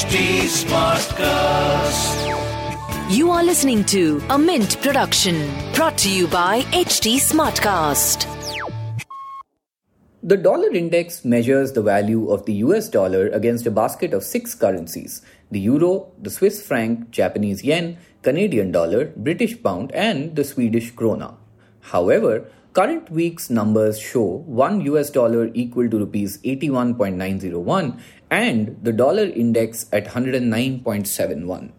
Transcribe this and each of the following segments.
HT Smartcast. You are listening to a Mint production brought to you by HT Smartcast. The dollar index measures the value of the US dollar against a basket of six currencies the euro, the Swiss franc, Japanese yen, Canadian dollar, British pound, and the Swedish krona. However, current week's numbers show 1 US dollar equal to rupees 81.901 and the dollar index at 109.71.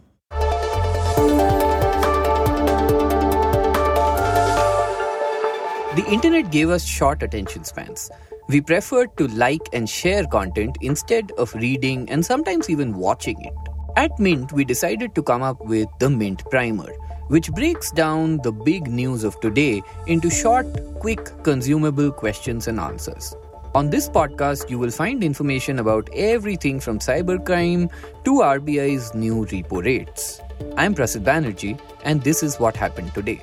The internet gave us short attention spans. We preferred to like and share content instead of reading and sometimes even watching it. At Mint, we decided to come up with the Mint Primer, which breaks down the big news of today into short, quick, consumable questions and answers. On this podcast, you will find information about everything from cybercrime to RBI's new repo rates. I'm Prasid Banerjee, and this is what happened today.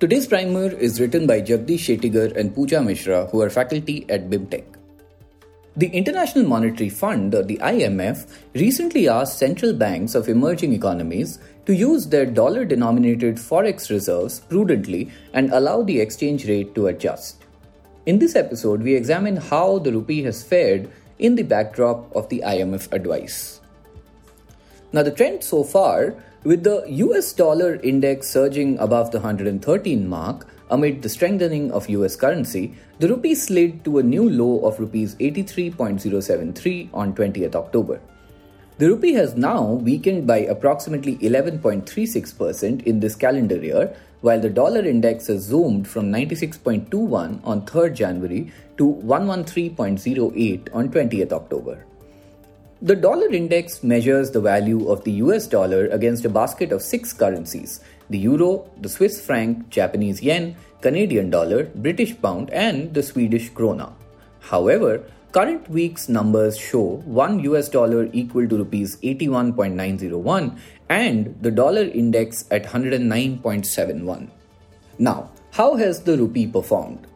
Today's primer is written by Jagadish Shettigar and Pooja Misra, who are faculty at BIMTech. The International Monetary Fund, or the IMF, recently asked central banks of emerging economies to use their dollar denominated forex reserves prudently and allow the exchange rate to adjust. In this episode, we examine how the rupee has fared in the backdrop of the IMF advice. Now, the trend so far with the US dollar index surging above the 113 mark amid the strengthening of US currency, the rupee slid to a new low of rupees 83.073 on 20th October. The rupee has now weakened by approximately 11.36% in this calendar year, while the dollar index has zoomed from 96.21 on 3rd January to 113.08 on 20th October. The dollar index measures the value of the US dollar against a basket of six currencies the euro, the Swiss franc, Japanese yen, Canadian dollar, British pound, and the Swedish krona. However, current week's numbers show 1 US dollar equal to rupees 81.901 and the dollar index at 109.71. Now, how has the rupee performed?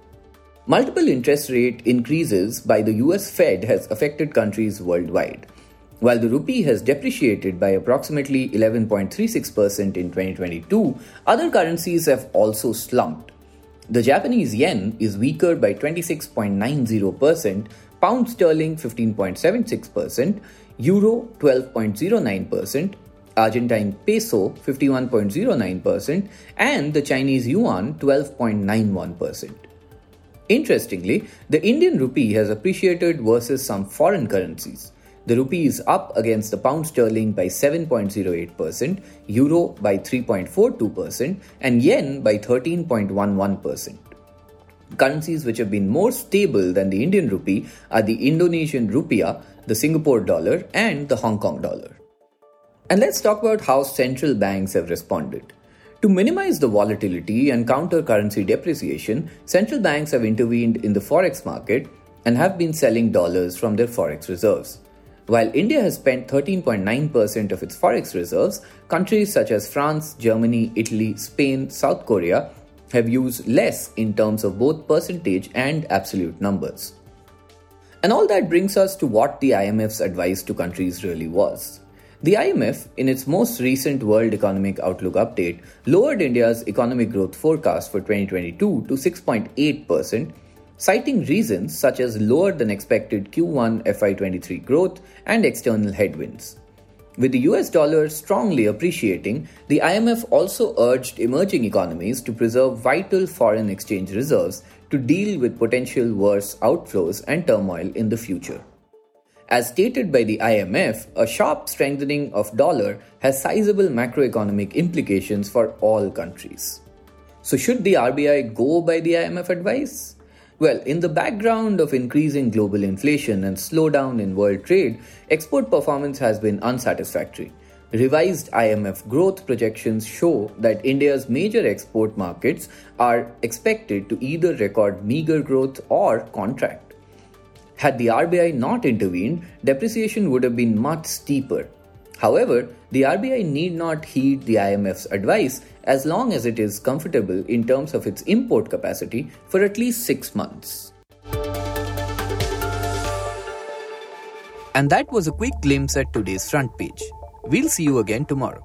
Multiple interest rate increases by the US Fed has affected countries worldwide. While the rupee has depreciated by approximately 11.36% in 2022, other currencies have also slumped. The Japanese yen is weaker by 26.90%, pound sterling 15.76%, euro 12.09%, Argentine peso 51.09%, and the Chinese yuan 12.91%. Interestingly, the Indian rupee has appreciated versus some foreign currencies. The rupee is up against the pound sterling by 7.08%, euro by 3.42%, and yen by 13.11%. Currencies which have been more stable than the Indian rupee are the Indonesian rupiah, the Singapore dollar, and the Hong Kong dollar. And let's talk about how central banks have responded. To minimize the volatility and counter currency depreciation, central banks have intervened in the forex market and have been selling dollars from their forex reserves. While India has spent 13.9% of its forex reserves, countries such as France, Germany, Italy, Spain, South Korea have used less in terms of both percentage and absolute numbers. And all that brings us to what the IMF's advice to countries really was. The IMF, in its most recent World Economic Outlook update, lowered India's economic growth forecast for 2022 to 6.8%, citing reasons such as lower than expected Q1 FY23 growth and external headwinds. With the US dollar strongly appreciating, the IMF also urged emerging economies to preserve vital foreign exchange reserves to deal with potential worse outflows and turmoil in the future. As stated by the IMF, a sharp strengthening of dollar has sizable macroeconomic implications for all countries. So should the RBI go by the IMF advice? Well, in the background of increasing global inflation and slowdown in world trade, export performance has been unsatisfactory. Revised IMF growth projections show that India's major export markets are expected to either record meager growth or contract. Had the RBI not intervened, depreciation would have been much steeper. However, the RBI need not heed the IMF's advice as long as it is comfortable in terms of its import capacity for at least six months. And that was a quick glimpse at today's front page. We'll see you again tomorrow.